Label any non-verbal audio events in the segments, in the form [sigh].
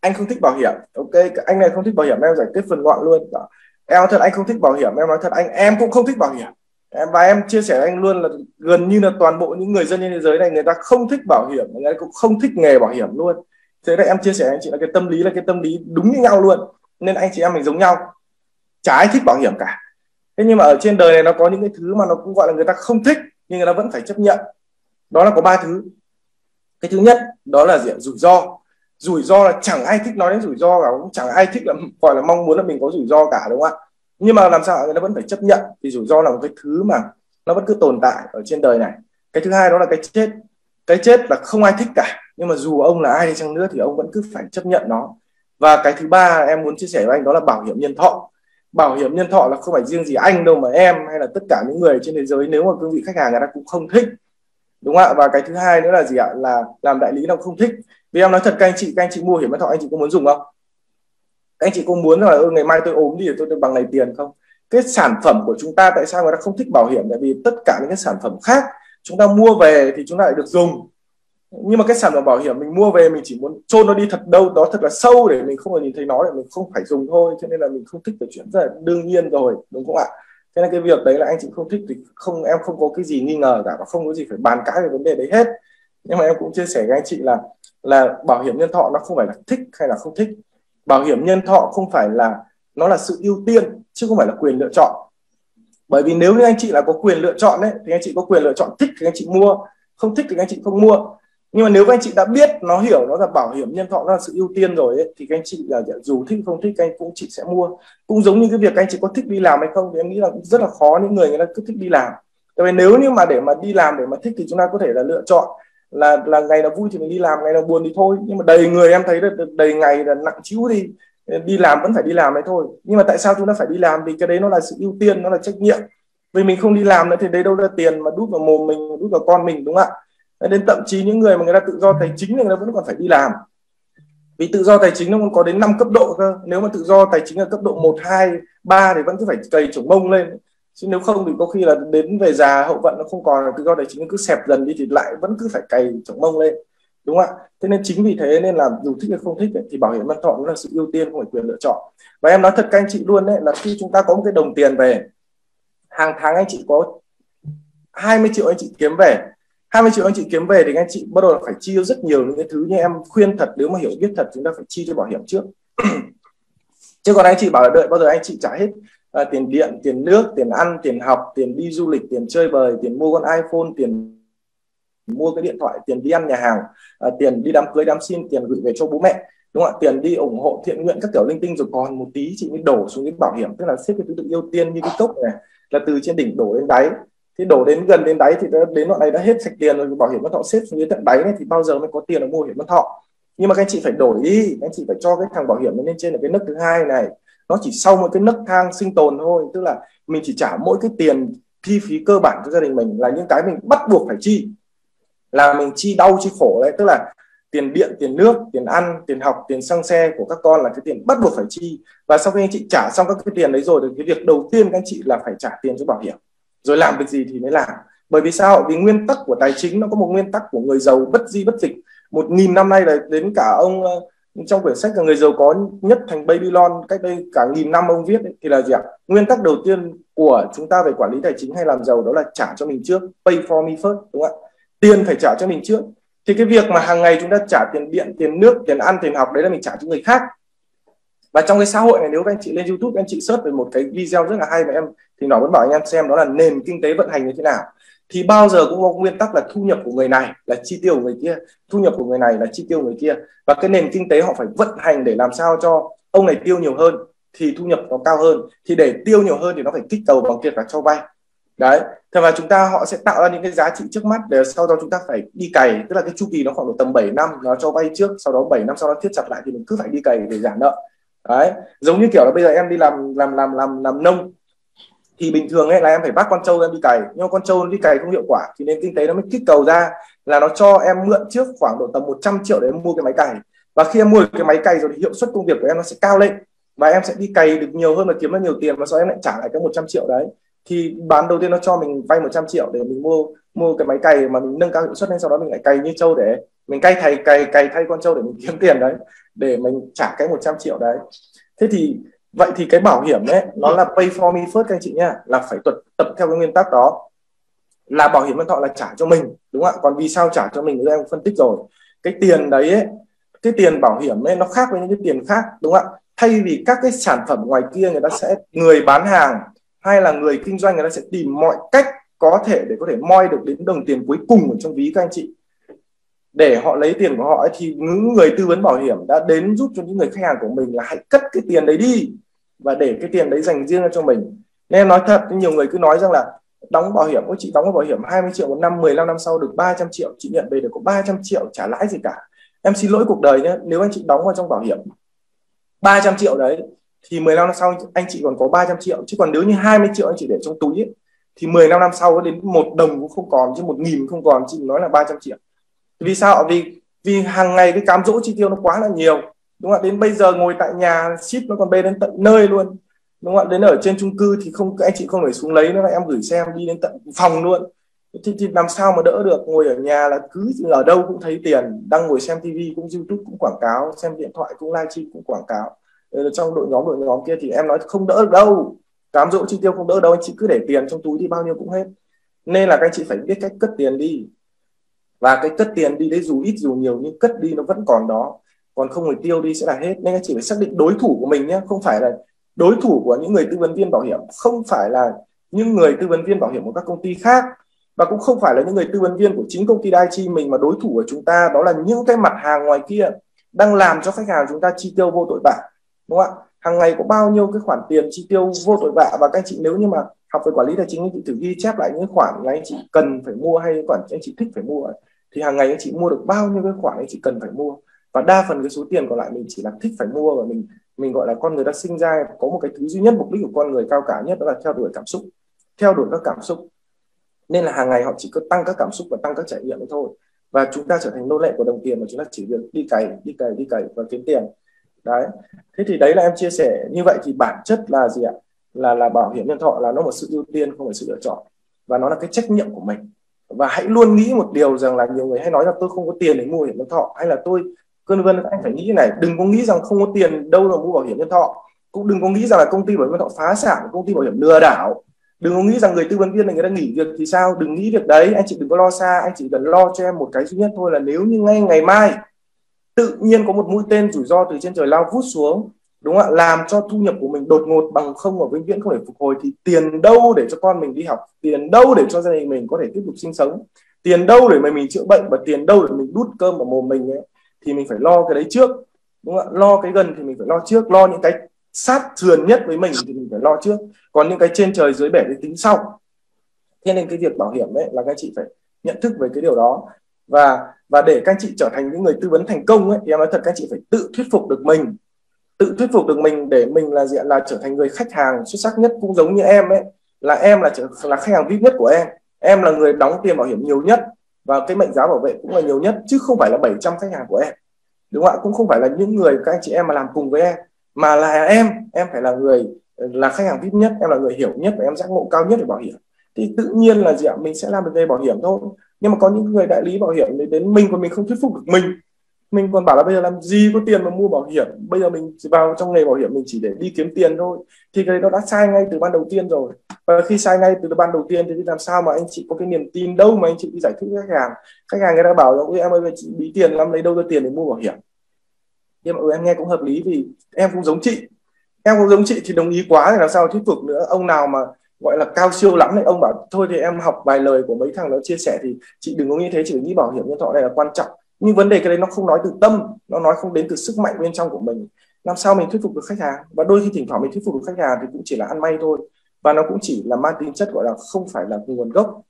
anh không thích bảo hiểm. Ok, anh này không thích bảo hiểm, em giải quyết phần gọn luôn. Em nói thật anh không thích bảo hiểm, em nói thật anh, em cũng không thích bảo hiểm. Em, và em chia sẻ với anh luôn là gần như là toàn bộ những người dân trên thế giới này, người ta không thích bảo hiểm, người ta cũng không thích nghề bảo hiểm luôn. Thế là em chia sẻ với anh chị là cái tâm lý là cái tâm lý đúng như nhau luôn. Nên anh chị em mình giống nhau. Chả ai thích bảo hiểm cả. Thế nhưng mà ở trên đời này nó có những cái thứ mà nó cũng gọi là người ta không thích, nhưng người ta vẫn phải chấp nhận. Đó là có ba thứ. Cái thứ nhất, đó là gì rủi ro rủi ro là chẳng ai thích nói đến rủi ro cả, cũng chẳng ai thích là, gọi là mong muốn là mình có rủi ro cả, đúng không ạ? Nhưng mà làm sao người ta vẫn phải chấp nhận thì rủi ro là một cái thứ mà nó vẫn cứ tồn tại ở trên đời này. Cái thứ hai đó là cái chết. Cái chết là không ai thích cả, nhưng mà dù ông là ai đi chăng nữa thì ông vẫn cứ phải chấp nhận nó. Và cái thứ ba em muốn chia sẻ với anh đó là bảo hiểm nhân thọ. Bảo hiểm nhân thọ là không phải riêng gì anh đâu mà em hay là tất cả những người trên thế giới, nếu mà cương vị khách hàng người ta cũng không thích, đúng không ạ? Và cái thứ hai nữa là gì ạ? Là làm đại lý nó không thích vì em nói thật, các anh chị, các anh chị mua hiểm nhân thọ anh chị có muốn dùng không? Các anh chị có muốn là ngày mai tôi ốm đi tôi được bằng này tiền không? Cái sản phẩm của chúng ta tại sao người ta không thích bảo hiểm? Tại vì tất cả những cái sản phẩm khác chúng ta mua về thì chúng ta lại được dùng. Nhưng mà cái sản phẩm bảo hiểm mình mua về mình chỉ muốn chôn nó đi thật đâu, đó thật là sâu để mình không phải nhìn thấy nó, để mình không phải dùng thôi. Cho nên là mình không thích cái chuyện rất là đương nhiên rồi, đúng không ạ? Thế nên cái việc đấy là anh chị không thích thì không, em không có cái gì nghi ngờ cả và không có gì phải bàn cãi về vấn đề đấy hết nhưng mà em cũng chia sẻ với anh chị là là bảo hiểm nhân thọ nó không phải là thích hay là không thích. Bảo hiểm nhân thọ không phải là nó là sự ưu tiên chứ không phải là quyền lựa chọn. Bởi vì nếu như anh chị là có quyền lựa chọn đấy thì anh chị có quyền lựa chọn thích thì anh chị mua không thích thì anh chị không mua. Nhưng mà nếu các anh chị đã biết nó hiểu nó là bảo hiểm nhân thọ nó là sự ưu tiên rồi ấy, thì các anh chị là dù thích không thích anh cũng chị sẽ mua. Cũng giống như cái việc các anh chị có thích đi làm hay không thì em nghĩ là rất là khó những người người ta cứ thích đi làm. Tại vì nếu như mà để mà đi làm để mà thích thì chúng ta có thể là lựa chọn là là ngày nào vui thì mình đi làm ngày nào buồn thì thôi. Nhưng mà đầy người em thấy là đầy ngày là nặng chiếu đi. Đi làm vẫn phải đi làm đấy thôi. Nhưng mà tại sao chúng ta phải đi làm? Vì cái đấy nó là sự ưu tiên nó là trách nhiệm. Vì mình không đi làm nữa thì đấy đâu ra tiền mà đút vào mồm mình đút vào con mình đúng không ạ? Đến thậm chí những người mà người ta tự do tài chính thì người ta vẫn còn phải đi làm. Vì tự do tài chính nó còn có đến 5 cấp độ cơ. Nếu mà tự do tài chính ở cấp độ 1, 2, 3 thì vẫn cứ phải cày chổng mông lên chứ nếu không thì có khi là đến về già hậu vận nó không còn cái do tài chính cứ xẹp dần đi thì lại vẫn cứ phải cày chống mông lên đúng không ạ? Thế nên chính vì thế nên là dù thích hay không thích ấy, thì bảo hiểm nhân thọ nó là sự ưu tiên không phải quyền lựa chọn. Và em nói thật các anh chị luôn đấy là khi chúng ta có một cái đồng tiền về hàng tháng anh chị có 20 triệu anh chị kiếm về. 20 triệu anh chị kiếm về thì anh chị bắt đầu phải chi rất nhiều những cái thứ như em khuyên thật nếu mà hiểu biết thật chúng ta phải chi cho bảo hiểm trước. [clears throat] Chứ còn anh chị bảo là đợi bao giờ anh chị trả hết à, tiền điện tiền nước tiền ăn tiền học tiền đi du lịch tiền chơi bời tiền mua con iphone tiền mua cái điện thoại tiền đi ăn nhà hàng à, tiền đi đám cưới đám xin tiền gửi về cho bố mẹ đúng không ạ? Tiền đi ủng hộ thiện nguyện các kiểu linh tinh rồi còn một tí chị mới đổ xuống cái bảo hiểm tức là xếp cái thứ tự ưu tiên như cái cốc này là từ trên đỉnh đổ đến đáy. Thì đổ đến gần đến đáy thì đến đoạn này đã hết sạch tiền rồi bảo hiểm nhân thọ xếp xuống dưới tận đáy này thì bao giờ mới có tiền để mua bảo hiểm nhân thọ? Nhưng mà các anh chị phải đổi đi các anh chị phải cho cái thằng bảo hiểm nó lên trên ở cái nấc thứ hai này nó chỉ sau một cái nấc thang sinh tồn thôi, tức là mình chỉ trả mỗi cái tiền chi phí cơ bản cho gia đình mình là những cái mình bắt buộc phải chi. Là mình chi đau chi khổ đấy, tức là tiền điện, tiền nước, tiền ăn, tiền học, tiền xăng xe của các con là cái tiền bắt buộc phải chi. Và sau khi anh chị trả xong các cái tiền đấy rồi thì cái việc đầu tiên các anh chị là phải trả tiền cho bảo hiểm. Rồi làm việc gì thì mới làm. Bởi vì sao? Vì nguyên tắc của tài chính nó có một nguyên tắc của người giàu bất di bất dịch. Một nghìn năm nay là đến cả ông trong quyển sách là người giàu có nhất thành Babylon cách đây cả nghìn năm ông viết ấy, thì là gì ạ? Nguyên tắc đầu tiên của chúng ta về quản lý tài chính hay làm giàu đó là trả cho mình trước pay for me first đúng không ạ? Tiền phải trả cho mình trước. Thì cái việc mà hàng ngày chúng ta trả tiền điện tiền nước tiền ăn tiền học đấy là mình trả cho người khác. Và trong cái xã hội này nếu các anh chị lên youtube anh chị search về một cái video rất là hay mà em thì nó vẫn bảo anh em xem đó là nền kinh tế vận hành như thế nào thì bao giờ cũng có nguyên tắc là thu nhập của người này là chi tiêu của người kia, thu nhập của người này là chi tiêu của người kia. Và cái nền kinh tế họ phải vận hành để làm sao cho ông này tiêu nhiều hơn thì thu nhập nó cao hơn. Thì để tiêu nhiều hơn thì nó phải kích cầu bằng việc là cho vay. Đấy, thế và chúng ta họ sẽ tạo ra những cái giá trị trước mắt để sau đó chúng ta phải đi cày. Tức là cái chu kỳ nó khoảng độ tầm 7 năm, nó cho vay trước, sau đó 7 năm, sau đó thiết chặt lại thì mình cứ phải đi cày để giảm nợ. Đấy, giống như kiểu là bây giờ em đi làm làm làm làm làm nông thì bình thường ấy, là em phải bắt con trâu em đi cày. Nhưng mà con trâu đi cày không hiệu quả, thì nền kinh tế nó mới kích cầu ra là nó cho em mượn trước khoảng độ tầm 100 triệu để em mua cái máy cày. Và khi em mua cái máy cày rồi thì hiệu suất công việc của em nó sẽ cao lên. Và em sẽ đi cày được nhiều hơn và kiếm được nhiều tiền và sau em lại trả lại cái 100 triệu đấy. Thì bán đầu tiên nó cho mình vay 100 triệu để mình mua mua cái máy cày mà mình nâng cao hiệu suất lên, sau đó mình lại cày như trâu để mình cay thay cày cày thay con trâu để mình kiếm tiền đấy, để mình trả cái 100 triệu đấy. Thế thì vậy thì cái bảo hiểm ấy nó là pay for me first các anh chị nhá là phải tập tập theo cái nguyên tắc đó. Là bảo hiểm nhân thọ là trả cho mình đúng không ạ? Còn vì sao trả cho mình thì em phân tích rồi. Cái tiền đấy ấy, cái tiền bảo hiểm ấy nó khác với những cái tiền khác đúng không ạ? Thay vì các cái sản phẩm ngoài kia người ta sẽ người bán hàng hay là người kinh doanh người ta sẽ tìm mọi cách có thể để có thể moi được đến đồng tiền cuối cùng ở trong ví các anh chị để họ lấy tiền của họ ấy, thì những người tư vấn bảo hiểm đã đến giúp cho những người khách hàng của mình là hãy cất cái tiền đấy đi và để cái tiền đấy dành riêng cho mình. Nên em nói thật nhiều người cứ nói rằng là đóng bảo hiểm ôi chị đóng bảo hiểm 20 triệu một năm 15 năm sau được 300 triệu chị nhận về được có 300 triệu trả lãi gì cả. Em xin lỗi cuộc đời nhé nếu anh chị đóng vào trong bảo hiểm 300 triệu đấy thì 15 năm sau anh chị còn có 300 triệu. Chứ còn nếu như 20 triệu anh chị để trong túi ấy, thì 15 năm sau đến một đồng cũng không còn chứ một nghìn không còn chị nói là 300 triệu vì sao? Vì vì hàng ngày cái cám dỗ chi tiêu nó quá là nhiều. Đúng không ạ? Đến bây giờ ngồi tại nhà ship nó còn bê đến tận nơi luôn. Đúng không ạ? Đến ở trên chung cư thì không anh chị không phải xuống lấy nữa em gửi xem đi đến tận phòng luôn. Thì, thì làm sao mà đỡ được? Ngồi ở nhà là cứ ở đâu cũng thấy tiền. Đang ngồi xem tivi cũng youtube cũng quảng cáo xem điện thoại cũng livestream cũng quảng cáo. Ờ, trong đội nhóm đội nhóm kia thì em nói không đỡ được đâu. Cám dỗ chi tiêu không đỡ đâu anh chị cứ để tiền trong túi đi bao nhiêu cũng hết. Nên là các anh chị phải biết cách cất tiền đi và cái cất tiền đi đấy dù ít dù nhiều nhưng cất đi nó vẫn còn đó. Còn không phải tiêu đi sẽ là hết. Nên anh chị phải xác định đối thủ của mình nhé không phải là đối thủ của những người tư vấn viên bảo hiểm. Không phải là những người tư vấn viên bảo hiểm của các công ty khác. Và cũng không phải là những người tư vấn viên của chính công ty Daiichi mình mà đối thủ của chúng ta đó là những cái mặt hàng ngoài kia đang làm cho khách hàng chúng ta chi tiêu vô tội vạ. Đúng không ạ? Hàng ngày có bao nhiêu cái khoản tiền chi tiêu vô tội vạ? Và các anh chị nếu như mà học về quản lý tài chính anh chị thử ghi chép lại những khoản mà anh chị cần phải mua hay khoản anh chị thích phải mua thì hàng ngày anh chị mua được bao nhiêu cái khoản anh chị cần phải mua. Và đa phần cái số tiền còn lại mình chỉ là thích phải mua và mình mình gọi là con người ta sinh ra có một cái thứ duy nhất, mục đích của con người cao cả nhất đó là theo đuổi cảm xúc, theo đuổi các cảm xúc. Nên là hàng ngày họ chỉ có tăng các cảm xúc và tăng các trải nghiệm thôi. Và chúng ta trở thành nô lệ của đồng tiền mà chúng ta chỉ việc đi cày đi cày đi cày và kiếm tiền. Đấy. Thế thì đấy là em chia sẻ. Như vậy thì bản chất là gì ạ? Là là bảo hiểm nhân thọ là nó một sự ưu tiên, không phải sự lựa chọn. Và nó là cái trách nhiệm của mình và hãy luôn nghĩ một điều rằng là nhiều người hay nói là tôi không có tiền để mua bảo hiểm nhân thọ. Hay là tôi, cơn vân, anh phải nghĩ như này, đừng có nghĩ rằng không có tiền đâu là mua bảo hiểm nhân thọ. Cũng đừng có nghĩ rằng là công ty bảo hiểm nhân thọ phá sản, công ty bảo hiểm lừa đảo. Đừng có nghĩ rằng người tư vấn viên này, người ta nghỉ việc thì sao? Đừng nghĩ việc đấy, anh chị đừng có lo xa, anh chị cần lo cho em một cái duy nhất thôi là nếu như ngay ngày mai tự nhiên có một mũi tên rủi ro từ trên trời lao vút xuống đúng không ạ? Làm cho thu nhập của mình đột ngột bằng không và vĩnh viễn, không thể phục hồi thì tiền đâu để cho con mình đi học, tiền đâu để cho gia đình mình có thể tiếp tục sinh sống, tiền đâu để mà mình chữa bệnh và tiền đâu để mình đút cơm vào mồm mình ấy, thì mình phải lo cái đấy trước. Đúng không ạ? Lo cái gần thì mình phải lo trước, lo những cái sát sườn nhất với mình thì mình phải lo trước. Còn những cái trên trời, dưới bể thì tính sau. Thế nên cái việc bảo hiểm đấy là các chị phải nhận thức về cái điều đó. Và và để các chị trở thành những người tư vấn thành công ấy thì em nói thật, các chị phải tự thuyết phục được mình tự thuyết phục được mình để mình là diện là trở thành người khách hàng xuất sắc nhất cũng giống như em ấy. Là em là trở, là khách hàng vip nhất của em. Em là người đóng tiền bảo hiểm nhiều nhất và cái mệnh giá bảo vệ cũng là nhiều nhất, chứ không phải là 700 khách hàng của em. Đúng không ạ? Cũng không phải là những người các anh chị em mà làm cùng với em, mà là em em phải là người, là khách hàng vip nhất, em là người hiểu nhất và em giác ngộ cao nhất về bảo hiểm. Thì tự nhiên là gì ạ? Mình sẽ làm được về bảo hiểm thôi. Nhưng mà có những người đại lý bảo hiểm đến mình còn mình không thuyết phục được mình mình còn bảo là bây giờ làm gì có tiền mà mua bảo hiểm. Bây giờ mình vào trong nghề bảo hiểm mình chỉ để đi kiếm tiền thôi. Thì cái đó đã sai ngay từ ban đầu tiên rồi. Và khi sai ngay từ ban đầu tiên thì làm sao mà anh chị có cái niềm tin đâu mà anh chị đi giải thích với khách hàng. Khách hàng người ta bảo là em ơi chị bí tiền lắm lấy đâu ra tiền để mua bảo hiểm? Nhưng mà ừ, em nghe cũng hợp lý vì em cũng giống chị. Em cũng giống chị thì đồng ý quá thì làm sao thuyết phục nữa. Ông nào mà gọi là cao siêu lắm thì ông bảo thôi thì em học vài lời của mấy thằng nó chia sẻ thì chị đừng có nghĩ thế chỉ nghĩ bảo hiểm nhân thọ này là quan trọng nhưng vấn đề cái đấy nó không nói từ tâm, nó nói không đến từ sức mạnh bên trong của mình. Làm sao mình thuyết phục được khách hàng? Và đôi khi thỉnh thoảng mình thuyết phục được khách hàng thì cũng chỉ là ăn may thôi. Và nó cũng chỉ là mang tính chất gọi là không phải là nguồn gốc.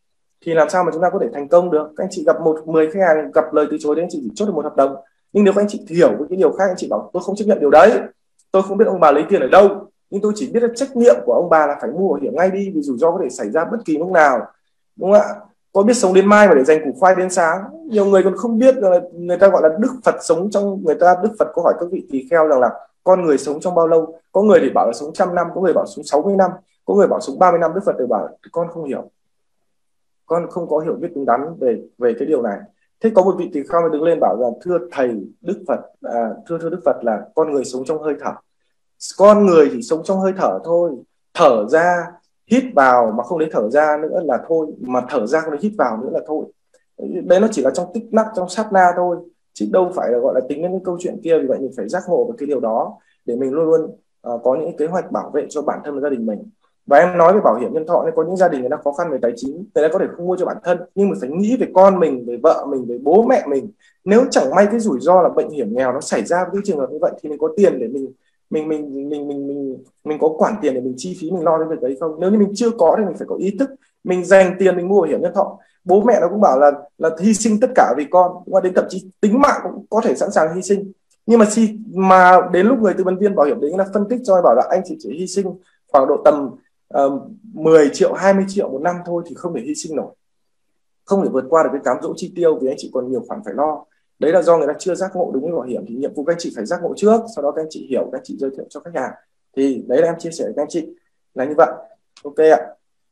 Thì làm sao mà chúng ta có thể thành công được? Các anh chị gặp một, mười khách hàng, gặp lời từ chối đến anh chị chỉ chốt được một hợp đồng. Nhưng nếu các anh chị hiểu với cái điều khác, anh chị bảo, tôi không chấp nhận điều đấy. Tôi không biết ông bà lấy tiền ở đâu. Nhưng tôi chỉ biết là trách nhiệm của ông bà là phải mua bảo hiểm ngay đi vì rủi ro có thể xảy ra bất kỳ lúc nào. Đúng không ạ? Có biết sống đến mai mà để dành củ khoai đến sáng. Nhiều người còn không biết là người ta gọi là đức phật sống trong người ta đức phật có hỏi các vị tỳ kheo rằng là con người sống trong bao lâu? Có người thì bảo là sống trăm năm có người bảo sống 60 năm có người bảo sống 30 năm. Đức phật đều bảo con không hiểu. Con không có hiểu biết đúng đắn về về cái điều này. Thế có một vị tỳ kheo đứng lên bảo rằng thưa thầy đức phật à, thưa thưa đức phật là con người sống trong hơi thở. Con người thì sống trong hơi thở thôi. Thở ra hít vào mà không đến thở ra nữa là thôi mà thở ra không đến hít vào nữa là thôi. Đấy nó chỉ là trong tích nắc trong sát na thôi chứ đâu phải là gọi là tính đến cái câu chuyện kia vì vậy mình phải giác ngộ về cái điều đó để mình luôn luôn uh, có những kế hoạch bảo vệ cho bản thân và gia đình mình. Và em nói về bảo hiểm nhân thọ nên có những gia đình người ta khó khăn về tài chính người ta có thể không mua cho bản thân nhưng mà phải nghĩ về con mình về vợ mình về bố mẹ mình. Nếu chẳng may cái rủi ro là bệnh hiểm nghèo nó xảy ra với cái trường hợp như vậy thì mình có tiền để mình mình mình mình mình mình mình, có quản tiền để mình chi phí mình lo cái việc đấy không? Nếu như mình chưa có thì mình phải có ý thức. Mình dành tiền mình mua bảo hiểm nhân thọ. Bố mẹ nó cũng bảo là là hy sinh tất cả vì con. Và đến thậm chí tính mạng cũng có thể sẵn sàng hy sinh. Nhưng mà khi mà đến lúc người tư vấn viên bảo hiểm đấy là phân tích cho bảo là anh chỉ chỉ hy sinh khoảng độ tầm uh, 10 triệu 20 triệu một năm thôi thì không thể hy sinh nổi. Không thể vượt qua được cái cám dỗ chi tiêu vì anh chị còn nhiều khoản phải lo đấy là do người ta chưa giác ngộ đúng với bảo hiểm thì nhiệm vụ các anh chị phải giác ngộ trước, sau đó các anh chị hiểu, các anh chị giới thiệu cho khách hàng. Thì đấy là em chia sẻ với các anh chị là như vậy. Ok ạ.